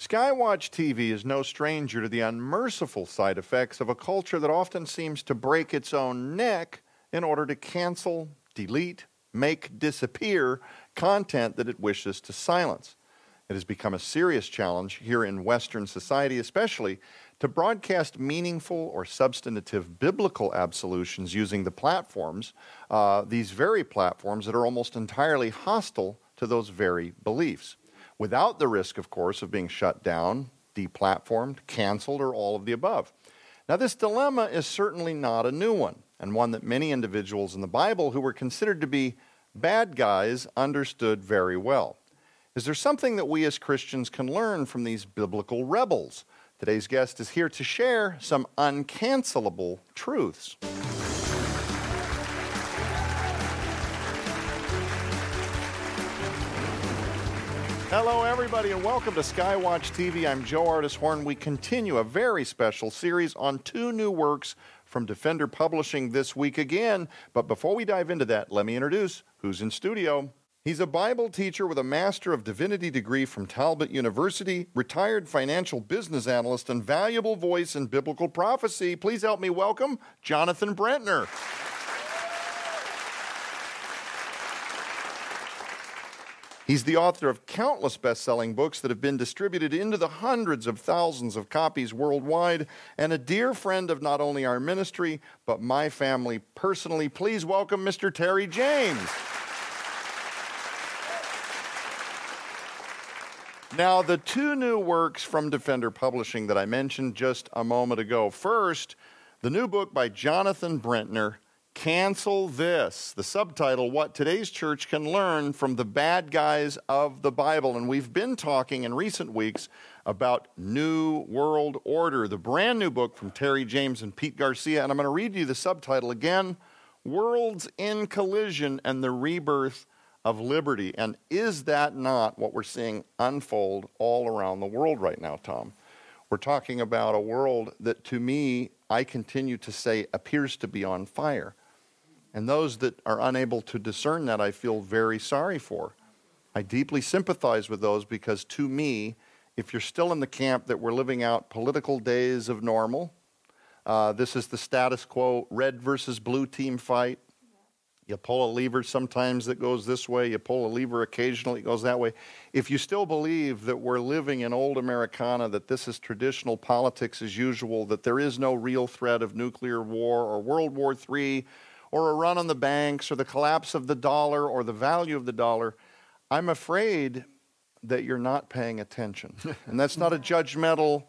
Skywatch TV is no stranger to the unmerciful side effects of a culture that often seems to break its own neck in order to cancel, delete, make disappear content that it wishes to silence. It has become a serious challenge here in Western society, especially to broadcast meaningful or substantive biblical absolutions using the platforms, uh, these very platforms that are almost entirely hostile to those very beliefs without the risk, of course, of being shut down, deplatformed, canceled, or all of the above. Now, this dilemma is certainly not a new one, and one that many individuals in the Bible who were considered to be bad guys understood very well. Is there something that we as Christians can learn from these biblical rebels? Today's guest is here to share some uncancelable truths. Hello, everybody, and welcome to Skywatch TV. I'm Joe Ardis Horn. We continue a very special series on two new works from Defender Publishing this week again. But before we dive into that, let me introduce who's in studio. He's a Bible teacher with a Master of Divinity degree from Talbot University, retired financial business analyst, and valuable voice in biblical prophecy. Please help me welcome Jonathan Brentner. He's the author of countless best selling books that have been distributed into the hundreds of thousands of copies worldwide, and a dear friend of not only our ministry, but my family personally. Please welcome Mr. Terry James. Now, the two new works from Defender Publishing that I mentioned just a moment ago. First, the new book by Jonathan Brentner, Cancel This. The subtitle, What Today's Church Can Learn from the Bad Guys of the Bible. And we've been talking in recent weeks about New World Order, the brand new book from Terry James and Pete Garcia. And I'm going to read you the subtitle again Worlds in Collision and the Rebirth of Liberty. And is that not what we're seeing unfold all around the world right now, Tom? We're talking about a world that to me, I continue to say appears to be on fire. And those that are unable to discern that, I feel very sorry for. I deeply sympathize with those because to me, if you're still in the camp that we're living out political days of normal, uh, this is the status quo red versus blue team fight. You pull a lever sometimes that goes this way, you pull a lever occasionally, it goes that way. If you still believe that we're living in old Americana, that this is traditional politics as usual, that there is no real threat of nuclear war or World War III or a run on the banks or the collapse of the dollar or the value of the dollar, I'm afraid that you're not paying attention. and that's not a judgmental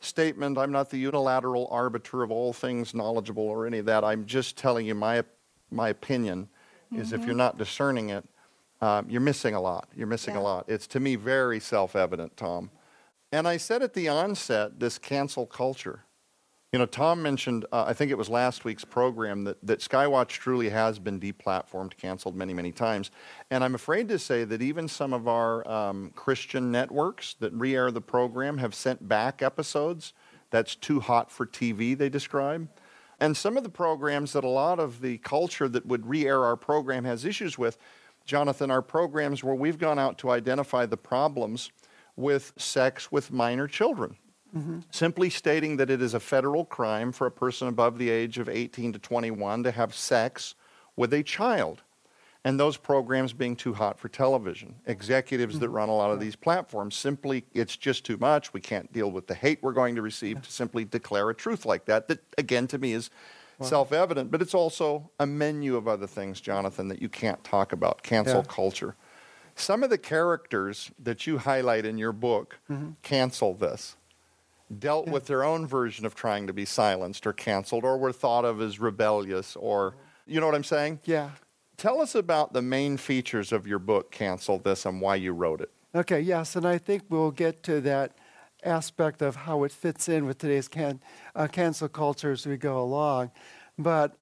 statement. I'm not the unilateral arbiter of all things knowledgeable or any of that. I'm just telling you my, my opinion mm-hmm. is if you're not discerning it, um, you're missing a lot. You're missing yeah. a lot. It's to me very self evident, Tom. And I said at the onset this cancel culture. You know, Tom mentioned, uh, I think it was last week's program, that, that Skywatch truly has been deplatformed, canceled many, many times. And I'm afraid to say that even some of our um, Christian networks that re air the program have sent back episodes. That's too hot for TV, they describe. And some of the programs that a lot of the culture that would re air our program has issues with, Jonathan, are programs where we've gone out to identify the problems with sex with minor children. Mm-hmm. Simply stating that it is a federal crime for a person above the age of 18 to 21 to have sex with a child. And those programs being too hot for television. Executives mm-hmm. that run a lot of these platforms simply, it's just too much. We can't deal with the hate we're going to receive to simply declare a truth like that. That, again, to me is wow. self evident, but it's also a menu of other things, Jonathan, that you can't talk about. Cancel yeah. culture. Some of the characters that you highlight in your book mm-hmm. cancel this dealt yeah. with their own version of trying to be silenced or canceled or were thought of as rebellious or, you know what I'm saying? Yeah. Tell us about the main features of your book, Cancel This, and why you wrote it. Okay, yes, and I think we'll get to that aspect of how it fits in with today's can, uh, cancel culture as we go along. But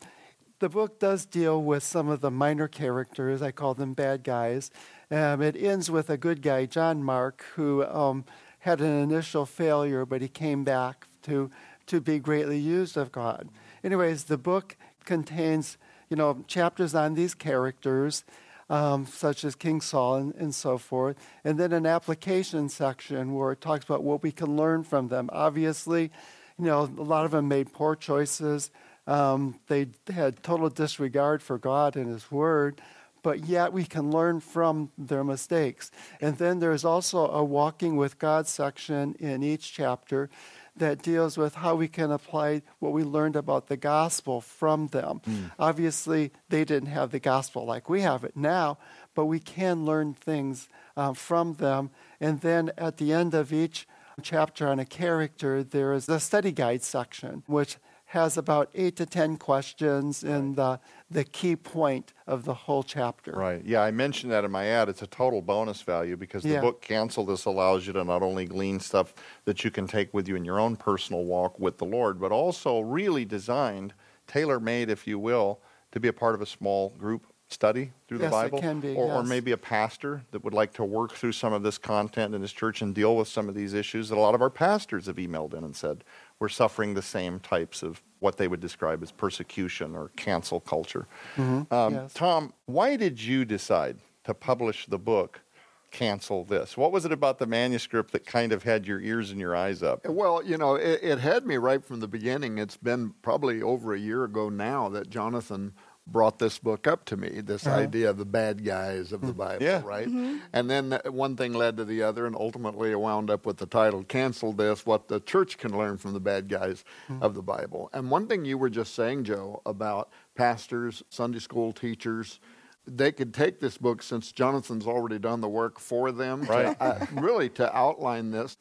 the book does deal with some of the minor characters. I call them bad guys. Um, it ends with a good guy, John Mark, who um, had an initial failure, but he came back to, to be greatly used of God. Anyways, the book contains, you know, chapters on these characters. um, such as King Saul and, and so forth. And then an application section where it talks about what we can learn from them. Obviously, you know, a lot of them made poor choices. Um, they had total disregard for God and His Word, but yet we can learn from their mistakes. And then there's also a walking with God section in each chapter that deals with how we can apply what we learned about the gospel from them. Mm. Obviously, they didn't have the gospel like we have it now, but we can learn things uh, from them. And then at the end of each chapter on a character, there is a study guide section, which has about eight to ten questions in the, the key point of the whole chapter. Right. Yeah, I mentioned that in my ad. It's a total bonus value because the yeah. book Cancel This allows you to not only glean stuff that you can take with you in your own personal walk with the Lord, but also really designed, tailor made, if you will, to be a part of a small group study through yes, the Bible, it can be, or, yes. or, maybe a pastor that would like to work through some of this content in his church and deal with some of these issues that a lot of our pastors have emailed in and said we're suffering the same types of what they would describe as persecution or cancel culture. Mm-hmm. Um, yes. Tom, why did you decide to publish the book? Cancel this. What was it about the manuscript that kind of had your ears and your eyes up? Well, you know, it, it had me right from the beginning. It's been probably over a year ago now that Jonathan brought this book up to me this uh-huh. idea of the bad guys of the mm. Bible, yeah. right? Mm-hmm. And then one thing led to the other, and ultimately I wound up with the title Cancel This What the Church Can Learn from the Bad Guys mm-hmm. of the Bible. And one thing you were just saying, Joe, about pastors, Sunday school teachers, they could take this book since Jonathan's already done the work for them, right. to, uh, really to outline this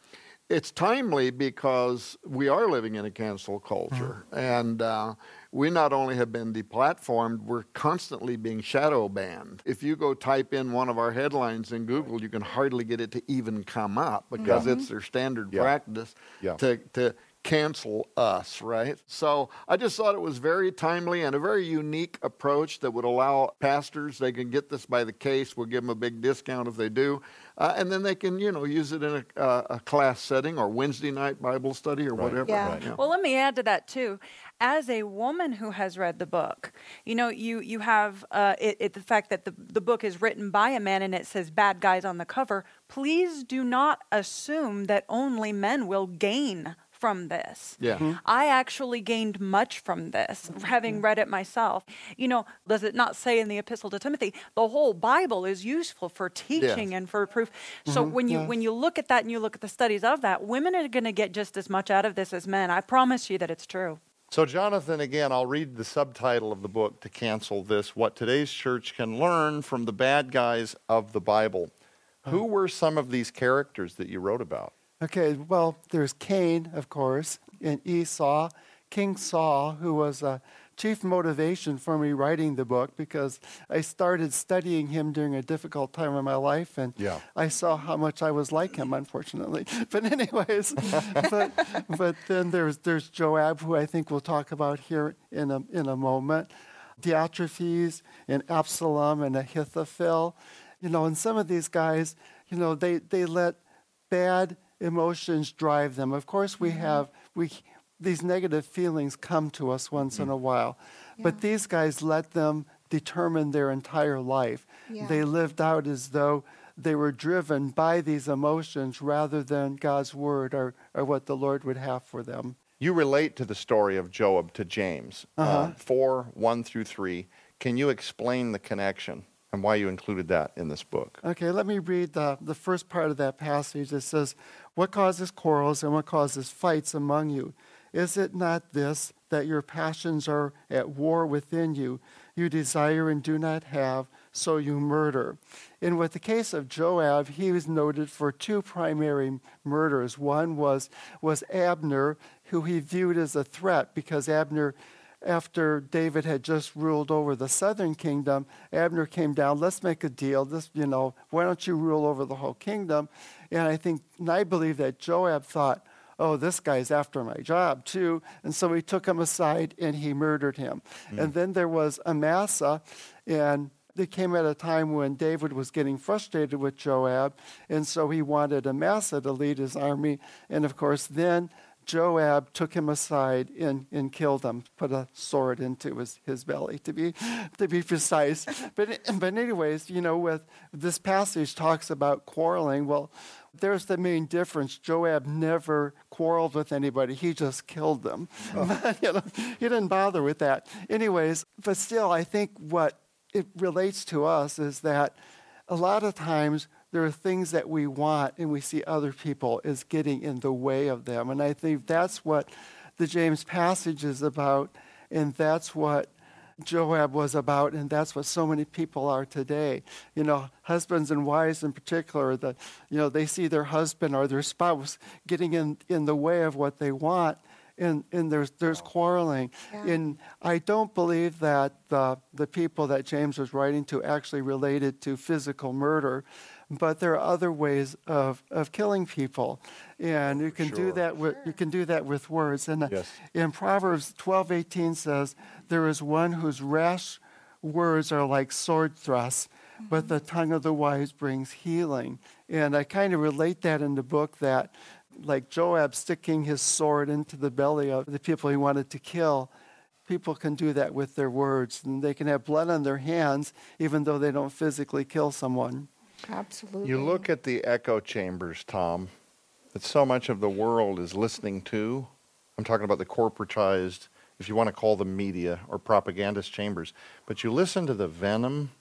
it's timely because we are living in a cancel culture. Mm-hmm. And uh, we not only have been deplatformed, we're constantly being shadow banned. If you go type in one of our headlines in Google, you can hardly get it to even come up because mm-hmm. it's their standard yeah. practice yeah. to, to cancel us, right? So I just thought it was very timely and a very unique approach that would allow pastors, they can get this by the case, we'll give them a big discount if they do, uh, and then they can, you know, use it in a, uh, a, class setting or Wednesday night Bible study or right. whatever. Yeah. Right. yeah. Well, let me add to that too. As a woman who has read the book, you know, you you have uh, it, it, the fact that the the book is written by a man and it says "bad guys" on the cover. Please do not assume that only men will gain from this. Yeah. Mm-hmm. I actually gained much from this, having read it myself. You know, does it not say in the epistle to Timothy, the whole Bible is useful for teaching yes. and for proof. So mm-hmm. when you yes. when you look at that and you look at the studies of that, women are going to get just as much out of this as men. I promise you that it's true. So, Jonathan, again, I'll read the subtitle of the book to cancel this What Today's Church Can Learn from the Bad Guys of the Bible. Who were some of these characters that you wrote about? Okay, well, there's Cain, of course, and Esau, King Saul, who was a chief motivation for me writing the book because I started studying him during a difficult time in my life, and yeah. I saw how much I was like him, unfortunately. But anyways, but but then there's there's Joab, who I think we'll talk about here in a in a moment. Diotrephes and Absalom and Ahithophel, you know, and some of these guys, you know, they they let bad emotions drive them. Of course, we mm-hmm. have we these negative feelings come to us once mm-hmm. in a while, yeah. but these guys let them determine their entire life. Yeah. They lived out as though they were driven by these emotions rather than God's word or, or what the Lord would have for them. You relate to the story of Joab to James, uh, uh-huh. uh, 4 1 through 3. Can you explain the connection? and why you included that in this book. Okay, let me read the, the first part of that passage. It says, What causes quarrels and what causes fights among you? Is it not this, that your passions are at war within you? You desire and do not have, so you murder. And with the case of Joab, he was noted for two primary murders. One was, was Abner, who he viewed as a threat because Abner after David had just ruled over the southern kingdom, Abner came down, let's make a deal. This, you know, why don't you rule over the whole kingdom? And I think, and I believe that Joab thought, oh, this guy's after my job too. And so he took him aside and he murdered him. Mm. And then there was Amasa, and it came at a time when David was getting frustrated with Joab, and so he wanted Amasa to lead his army. And of course, then Joab took him aside and, and killed him, put a sword into his, his belly, to be, to be precise. But, but, anyways, you know, with this passage talks about quarreling. Well, there's the main difference. Joab never quarreled with anybody, he just killed them. Oh. you know, he didn't bother with that. Anyways, but still, I think what it relates to us is that a lot of times there are things that we want and we see other people is getting in the way of them. And I think that's what the James passage is about, and that's what Joab was about, and that's what so many people are today. You know, husbands and wives in particular, that you know, they see their husband or their spouse getting in, in the way of what they want, and, and there's, there's quarreling. Yeah. And I don't believe that the, the people that James was writing to actually related to physical murder, but there are other ways of, of killing people. And you can, sure. do that with, you can do that with words. And uh, yes. in Proverbs 12:18 says, There is one whose rash words are like sword thrusts, mm-hmm. but the tongue of the wise brings healing. And I kind of relate that in the book that like Joab sticking his sword into the belly of the people he wanted to kill. People can do that with their words, and they can have blood on their hands even though they don't physically kill someone. Absolutely. You look at the echo chambers, Tom, that so much of the world is listening to. I'm talking about the corporatized, if you want to call them media or propagandist chambers. But you listen to the venom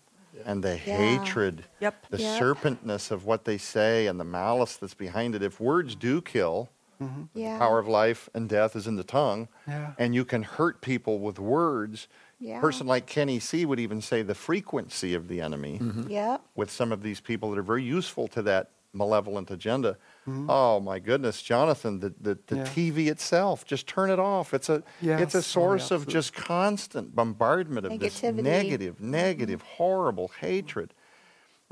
and the yeah. hatred, yep. the yep. serpentness of what they say and the malice that's behind it. If words do kill, mm-hmm. yeah. the power of life and death is in the tongue, yeah. and you can hurt people with words. Yeah. A person like Kenny C would even say the frequency of the enemy mm-hmm. yep. with some of these people that are very useful to that malevolent agenda. Mm-hmm. Oh my goodness, Jonathan, the, the, the yeah. TV itself, just turn it off. It's a yes. it's a source oh, yeah, of just constant bombardment of this negative, negative, mm-hmm. horrible hatred.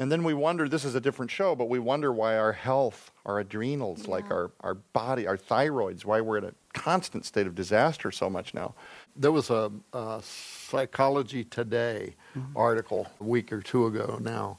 And then we wonder, this is a different show, but we wonder why our health, our adrenals, yeah. like our, our body, our thyroids, why we're in a constant state of disaster so much now. There was a, a Psychology Today mm-hmm. article a week or two ago now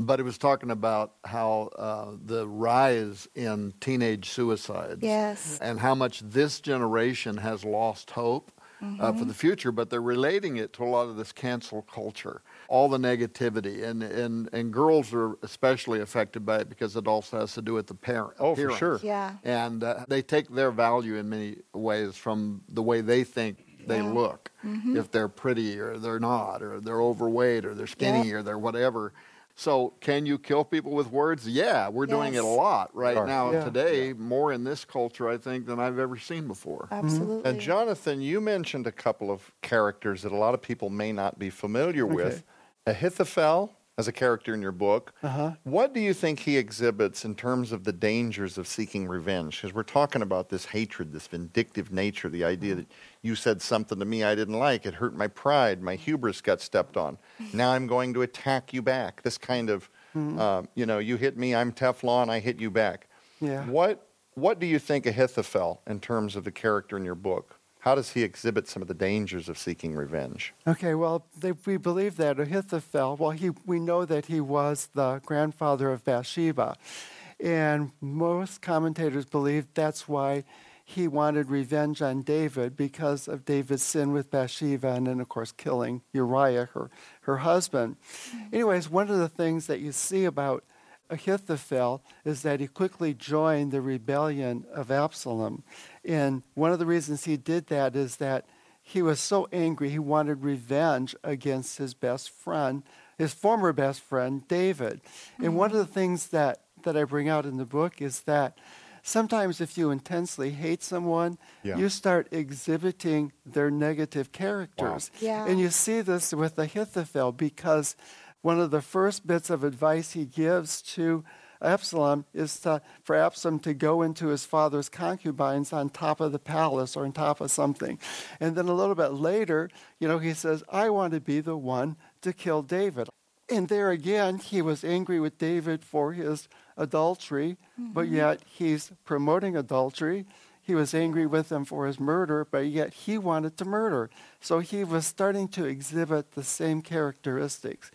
but it was talking about how uh, the rise in teenage suicides. Yes. And how much this generation has lost hope mm-hmm. uh, for the future, but they're relating it to a lot of this cancel culture, all the negativity. And, and, and girls are especially affected by it because it also has to do with the parent. Oh, for sure. Yeah. And uh, they take their value in many ways from the way they think they yeah. look. Mm-hmm. If they're pretty or they're not, or they're overweight or they're skinny yeah. or they're whatever so, can you kill people with words? Yeah, we're yes. doing it a lot right sure. now yeah. today, yeah. more in this culture, I think, than I've ever seen before. Absolutely. Mm-hmm. And Jonathan, you mentioned a couple of characters that a lot of people may not be familiar okay. with. Ahithophel as a character in your book. Uh-huh. What do you think he exhibits in terms of the dangers of seeking revenge? Because we're talking about this hatred, this vindictive nature, the idea that you said something to me I didn't like, it hurt my pride, my hubris got stepped on. Now I'm going to attack you back. This kind of, mm-hmm. uh, you know, you hit me, I'm Teflon, I hit you back. Yeah. What What do you think Ahithophel in terms of the character in your book? How does he exhibit some of the dangers of seeking revenge? Okay, well, they, we believe that Ahithophel, well, he, we know that he was the grandfather of Bathsheba. And most commentators believe that's why he wanted revenge on David because of David's sin with Bathsheba and then, of course, killing Uriah, her, her husband. Mm-hmm. Anyways, one of the things that you see about Ahithophel is that he quickly joined the rebellion of Absalom. And one of the reasons he did that is that he was so angry, he wanted revenge against his best friend, his former best friend, David. Mm-hmm. And one of the things that, that I bring out in the book is that sometimes if you intensely hate someone, yeah. you start exhibiting their negative characters. Wow. Yeah. And you see this with Ahithophel because one of the first bits of advice he gives to Absalom is to, for Absalom to go into his father's concubines on top of the palace or on top of something. And then a little bit later, you know, he says, I want to be the one to kill David. And there again, he was angry with David for his adultery, mm-hmm. but yet he's promoting adultery. He was angry with him for his murder, but yet he wanted to murder. So he was starting to exhibit the same characteristics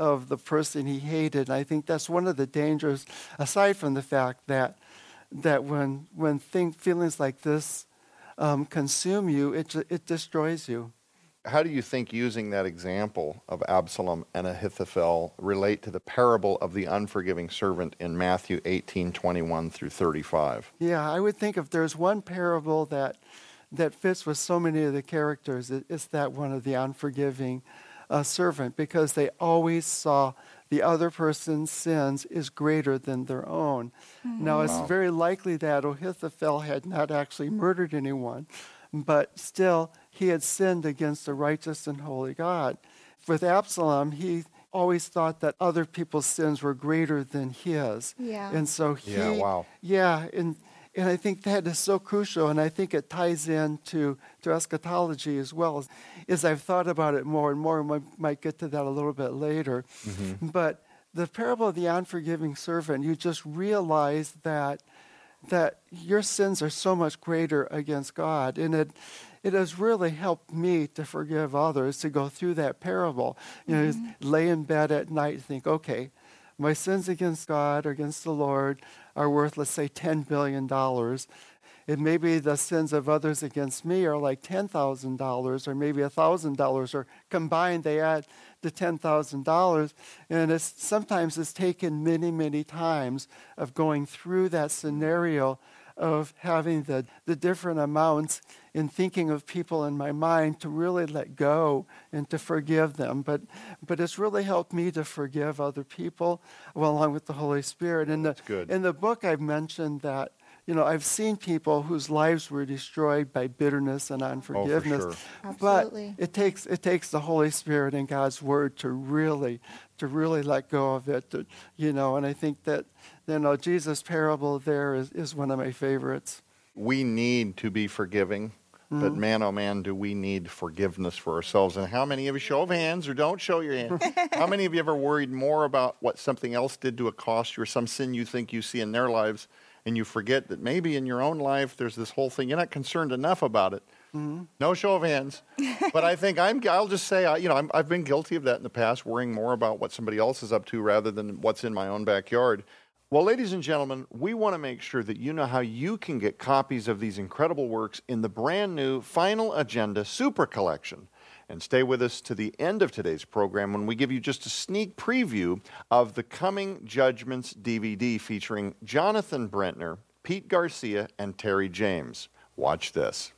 of the person he hated. And I think that's one of the dangers, aside from the fact that that when when think, feelings like this um, consume you, it it destroys you. How do you think using that example of Absalom and Ahithophel relate to the parable of the unforgiving servant in Matthew 18, 21 through 35? Yeah, I would think if there's one parable that that fits with so many of the characters, it's that one of the unforgiving uh, servant because they always saw the other person's sins is greater than their own. Mm-hmm. Now, it's wow. very likely that Ahithophel had not actually murdered anyone, but still, he had sinned against a righteous and holy God. With Absalom, he always thought that other people's sins were greater than his. Yeah. And so he, yeah, wow. Yeah, and and I think that is so crucial, and I think it ties into to eschatology as well. As I've thought about it more and more, and we might get to that a little bit later. Mm-hmm. But the parable of the unforgiving servant, you just realize that that your sins are so much greater against God, and it it has really helped me to forgive others to go through that parable. You know, mm-hmm. lay in bed at night and think, okay, my sins against God or against the Lord are worth, let's say, $10 billion. It may be the sins of others against me are like $10,000 or maybe $1,000 or combined they add to $10,000. And it's, sometimes it's taken many, many times of going through that scenario of having the, the different amounts in thinking of people in my mind to really let go and to forgive them. But, but it's really helped me to forgive other people well, along with the Holy Spirit. In the, in the book, I've mentioned that you know, I've seen people whose lives were destroyed by bitterness and unforgiveness. Oh, sure. But it takes it takes the Holy Spirit and God's Word to really to really let go of it. To, you know, and I think that you know Jesus' parable there is, is one of my favorites. We need to be forgiving. Mm-hmm. But man, oh man, do we need forgiveness for ourselves? And how many of you, show of hands or don't show your hand, how many of you ever worried more about what something else did to a cost you or some sin you think you see in their lives and you forget that maybe in your own life there's this whole thing. You're not concerned enough about it. Mm-hmm. No show of hands. but I think I'm, I'll just say, I, you know, i have been guilty of that in the past, worrying more about what somebody else is up to rather than what's in my own backyard. Well, ladies and gentlemen, we want to make sure that you know how you can get copies of these incredible works in the brand new Final Agenda Super Collection. And stay with us to the end of today's program when we give you just a sneak preview of the Coming Judgments DVD featuring Jonathan Brentner, Pete Garcia, and Terry James. Watch this.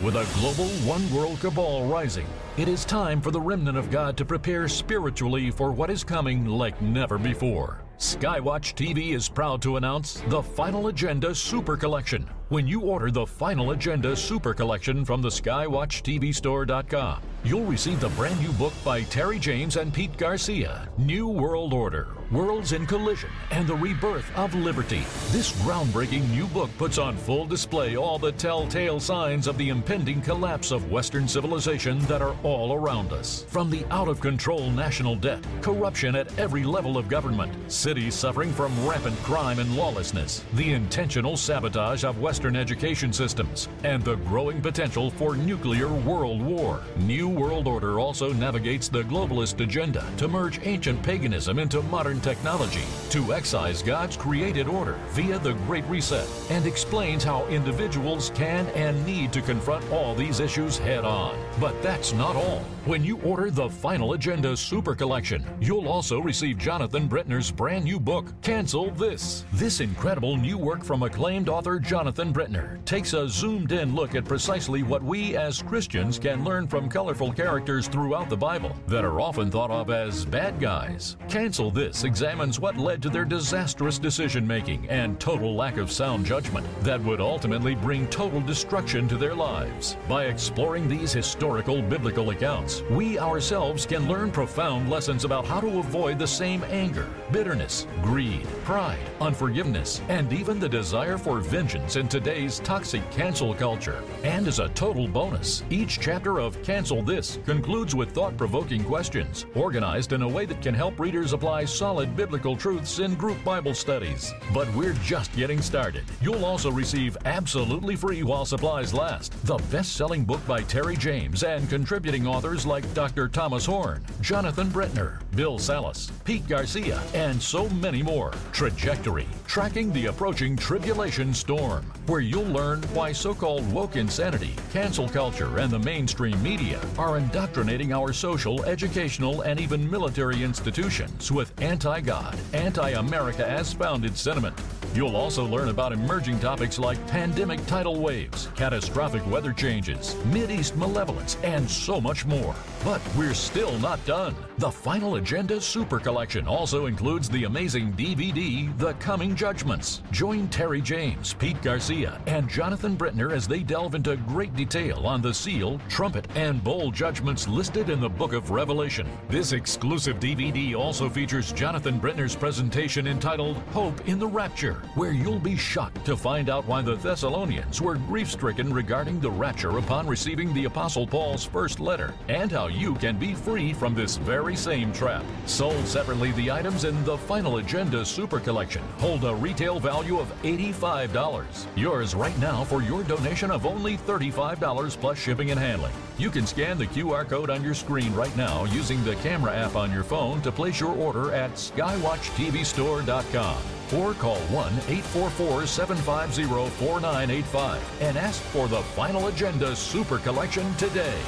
With a global one world cabal rising, it is time for the remnant of God to prepare spiritually for what is coming like never before. Skywatch TV is proud to announce the Final Agenda Super Collection when you order the Final Agenda Super Collection from the SkywatchTVStore.com. You'll receive the brand new book by Terry James and Pete Garcia, New World Order, Worlds in Collision, and the Rebirth of Liberty. This groundbreaking new book puts on full display all the telltale signs of the impending collapse of Western civilization that are all around us. From the out of control national debt, corruption at every level of government, cities suffering from rampant crime and lawlessness, the intentional sabotage of Western Western education systems, and the growing potential for nuclear world war. New World Order also navigates the globalist agenda to merge ancient paganism into modern technology, to excise God's created order via the Great Reset, and explains how individuals can and need to confront all these issues head on. But that's not all. When you order the Final Agenda Super Collection, you'll also receive Jonathan Brentner's brand new book, Cancel This. This incredible new work from acclaimed author Jonathan Brentner takes a zoomed in look at precisely what we as Christians can learn from colorful characters throughout the Bible that are often thought of as bad guys. Cancel This examines what led to their disastrous decision making and total lack of sound judgment that would ultimately bring total destruction to their lives. By exploring these historical biblical accounts, we ourselves can learn profound lessons about how to avoid the same anger, bitterness, greed, pride, unforgiveness, and even the desire for vengeance in today's toxic cancel culture. And as a total bonus, each chapter of Cancel This concludes with thought provoking questions, organized in a way that can help readers apply solid biblical truths in group Bible studies. But we're just getting started. You'll also receive absolutely free while supplies last the best selling book by Terry James and contributing authors like Dr. Thomas Horn, Jonathan Brentner, Bill Salus, Pete Garcia, and so many more. Trajectory, tracking the approaching tribulation storm, where you'll learn why so called woke insanity, cancel culture, and the mainstream media are indoctrinating our social, educational, and even military institutions with anti God, anti America as founded sentiment. You'll also learn about emerging topics like pandemic tidal waves, catastrophic weather changes, East malevolence, and so much more. But we're still not done. The Final Agenda Super Collection also includes the amazing DVD, The Coming Judgments. Join Terry James, Pete Garcia, and Jonathan Brentner as they delve into great detail on the seal, trumpet, and bowl judgments listed in the book of Revelation. This exclusive DVD also features Jonathan Brentner's presentation entitled Hope in the Rapture, where you'll be shocked to find out why the Thessalonians were grief stricken regarding the rapture upon receiving the Apostle Paul's first letter, and how you can be free from this very same trap. Sold separately, the items in the Final Agenda Super Collection hold a retail value of $85. Yours right now for your donation of only $35 plus shipping and handling. You can scan the QR code on your screen right now using the camera app on your phone to place your order at skywatchtvstore.com or call 1 844 750 4985 and ask for the Final Agenda Super Collection today.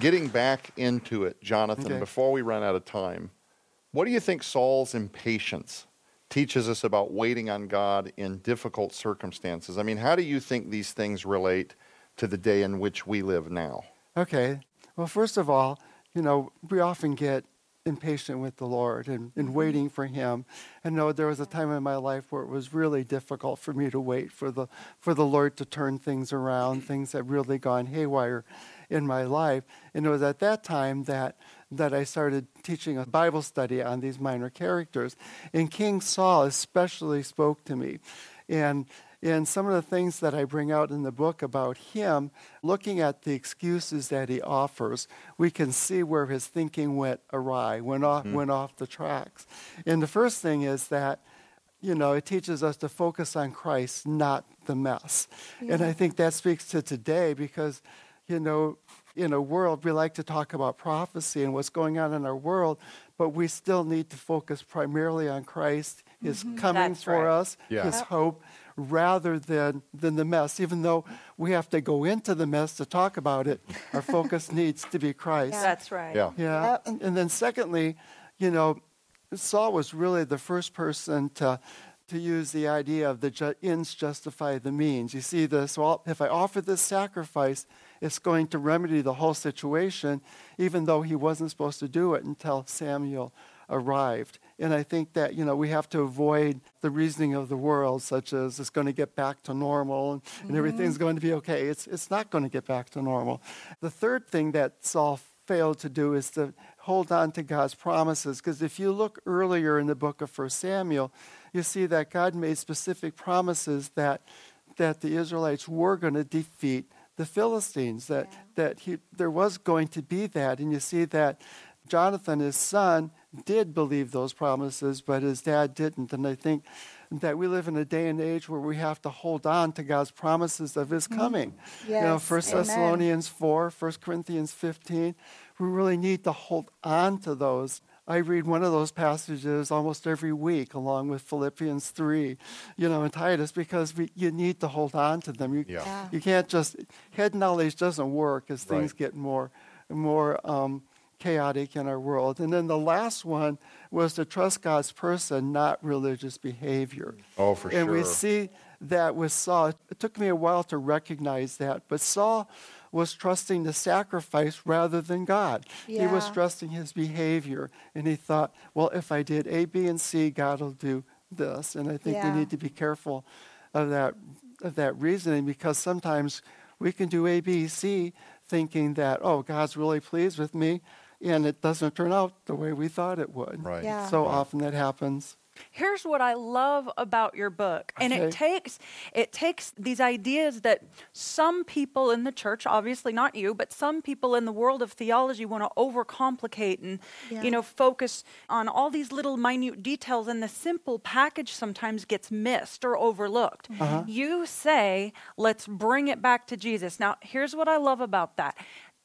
Getting back into it, Jonathan, Okay. before we run out of time, what do you think Saul's impatience teaches us about waiting on God in difficult circumstances? I mean, how do you think these things relate to the day in which we live now? Okay. Well, first of all, you know, we often get impatient with the Lord and, and mm-hmm. waiting for Him. And no, there was a time in my life where it was really difficult for me to wait for the for the Lord to turn things around. Things had really gone haywire in my life. And it was at that time that that I started teaching a Bible study on these minor characters. And King Saul especially spoke to me. And and some of the things that I bring out in the book about him, looking at the excuses that he offers, we can see where his thinking went awry, went off, hmm. went off the tracks. And the first thing is that, you know, it teaches us to focus on Christ, not the mess. And I think that speaks to today because, you know, in a world, we like to talk about prophecy and what's going on in our world, but we still need to focus primarily on Christ, His mm-hmm. coming That's for right. us, Yeah. His hope, rather than, than the mess. Even though we have to go into the mess to talk about it, our focus needs to be Christ. That's right. Yeah. Yeah. And then secondly, you know, Saul was really the first person to to use the idea of the ju- ends justify the means. You see this, well, if I offer this sacrifice, it's going to remedy the whole situation, even though he wasn't supposed to do it until Samuel arrived. And I think that, you know, we have to avoid the reasoning of the world, such as it's going to get back to normal and, and everything's mm-hmm. going to be okay. It's, it's not going to get back to normal. The third thing that Saul failed to do is to hold on to God's promises. Because if you look earlier in the book of 1 Samuel, you see that God made specific promises that, that the Israelites were going to defeat the Philistines, that, that he, there was going to be that. And you see that Jonathan, his son, did believe those promises, but his dad didn't. And I think that we live in a day and age where we have to hold on to God's promises of his mm-hmm. coming. you know, Yes, 1 amen. Thessalonians 4, 1 Corinthians 15, we really need to hold on to those. I read one of those passages almost every week, along with Philippians 3, you know, and Titus, because we, you need to hold on to them. You, Yeah. Yeah. you can't just, head knowledge doesn't work as things Right. get more, more um, chaotic in our world. And then the last one was to trust God's person, not religious behavior. Oh, for sure. and we see that with Saul. It took me a while to recognize that, but Saul was trusting the sacrifice rather than God. He was trusting his behavior, and he thought, well, if I did A, B, and C, God will do this. And I think Yeah. we need to be careful of that of that reasoning because sometimes we can do A, B, C, thinking that oh, God's really pleased with me, and it doesn't turn out the way we thought it would. Right. Yeah. So often that happens. Here's what I love about your book. And Okay. it takes it takes these ideas that some people in the church, obviously not you, but some people in the world of theology want to overcomplicate and Yeah. you know focus on all these little minute details and the simple package sometimes gets missed or overlooked. Mm-hmm. Uh-huh. You say, "Let's bring it back to Jesus." Now, here's what I love about that.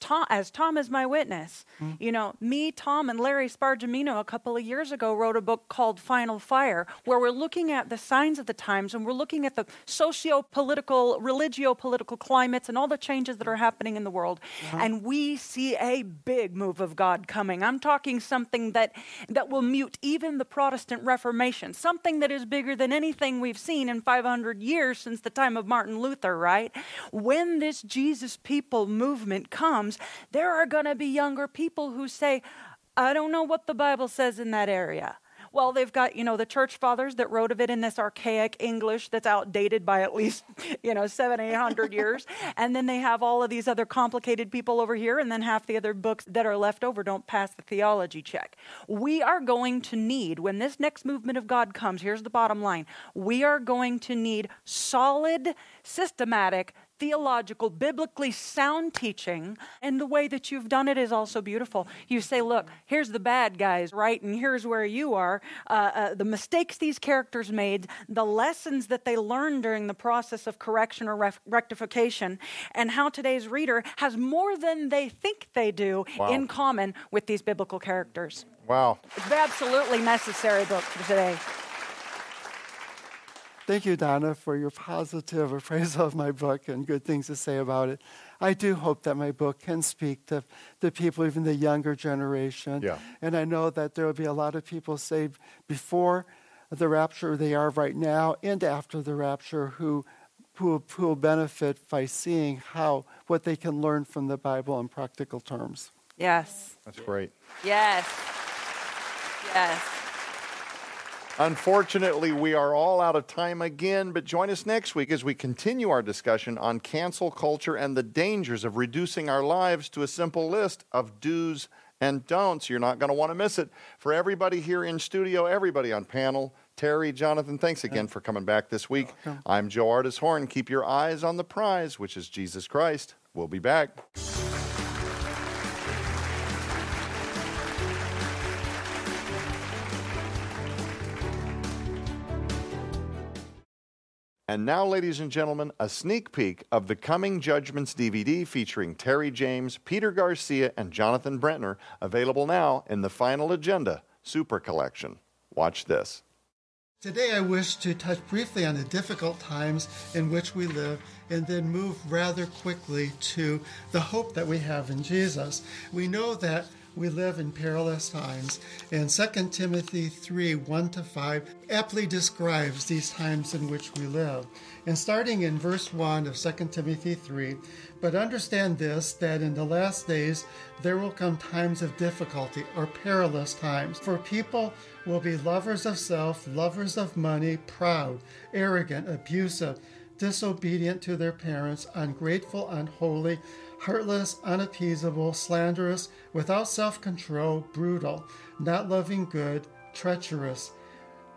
Tom, as Tom is my witness. Mm. You know, me, Tom, and Larry Spargimino a couple of years ago wrote a book called Final Fire, where we're looking at the signs of the times and we're looking at the socio-political, religio-political climates and all the changes that are happening in the world. Uh-huh. And we see a big move of God coming. I'm talking something that that will mute even the Protestant Reformation, something that is bigger than anything we've seen in 500 years since the time of Martin Luther, right? When this Jesus people movement comes, there are going to be younger people who say, I don't know what the Bible says in that area. Well, they've got, you know, the church fathers that wrote of it in this archaic English that's outdated by at least, you know, seven, eight hundred years. And then they have all of these other complicated people over here, and then half the other books that are left over don't pass the theology check. We are going to need, when this next movement of God comes, here's the bottom line we are going to need solid, systematic, theological, biblically sound teaching, and the way that you've done it is also beautiful. You say, look, here's the bad guys, right? And here's where you are. Uh, uh, the mistakes these characters made, the lessons that they learned during the process of correction or ref- rectification, and how today's reader has more than they think they do wow. in common with these biblical characters. Wow. It's absolutely necessary book for today. Thank you, Donna, for your positive appraisal of my book and good things to say about it. I do hope that my book can speak to the people, even the younger generation. Yeah. And I know that there will be a lot of people saved before the rapture they are right now and after the rapture who, who, who will benefit by seeing how what they can learn from the Bible in practical terms. Yes. That's great. Yes. Yes. Unfortunately, we are all out of time again, but join us next week as we continue our discussion on cancel culture and the dangers of reducing our lives to a simple list of do's and don'ts. You're not going to want to miss it. For everybody here in studio, everybody on panel, Terry, Jonathan, thanks again for coming back this week. I'm Joe Ardis Horn. Keep your eyes on the prize, which is Jesus Christ. We'll be back. And now, ladies and gentlemen, a sneak peek of the Coming Judgments DVD featuring Terry James, Peter Garcia, and Jonathan Brentner, available now in the Final Agenda Super Collection. Watch this. Today, I wish to touch briefly on the difficult times in which we live and then move rather quickly to the hope that we have in Jesus. We know that we live in perilous times, and 2 Timothy 3 1 to 5 aptly describes these times in which we live. And starting in verse 1 of 2 Timothy 3, but understand this that in the last days there will come times of difficulty or perilous times, for people will be lovers of self, lovers of money, proud, arrogant, abusive, disobedient to their parents, ungrateful, unholy heartless, unappeasable, slanderous, without self control, brutal, not loving good, treacherous,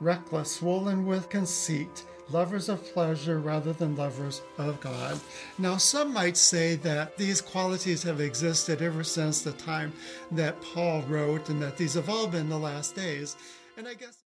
reckless, swollen with conceit, lovers of pleasure rather than lovers of God. Now, some might say that these qualities have existed ever since the time that Paul wrote and that these have all been the last days. And I guess.